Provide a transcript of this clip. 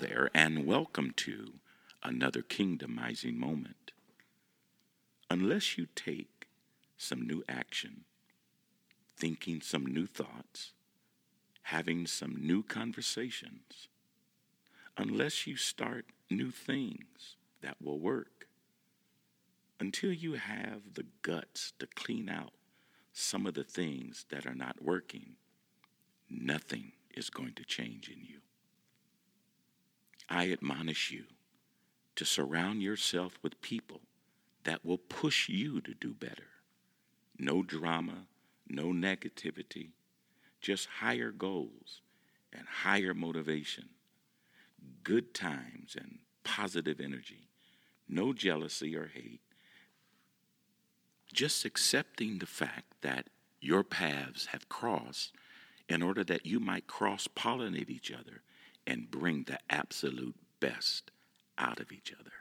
there, and welcome to another kingdomizing moment. Unless you take some new action, thinking some new thoughts, having some new conversations, unless you start new things that will work, until you have the guts to clean out some of the things that are not working, nothing is going to change in you. I admonish you to surround yourself with people that will push you to do better. No drama, no negativity, just higher goals and higher motivation, good times and positive energy, no jealousy or hate. Just accepting the fact that your paths have crossed in order that you might cross pollinate each other and bring the absolute best out of each other.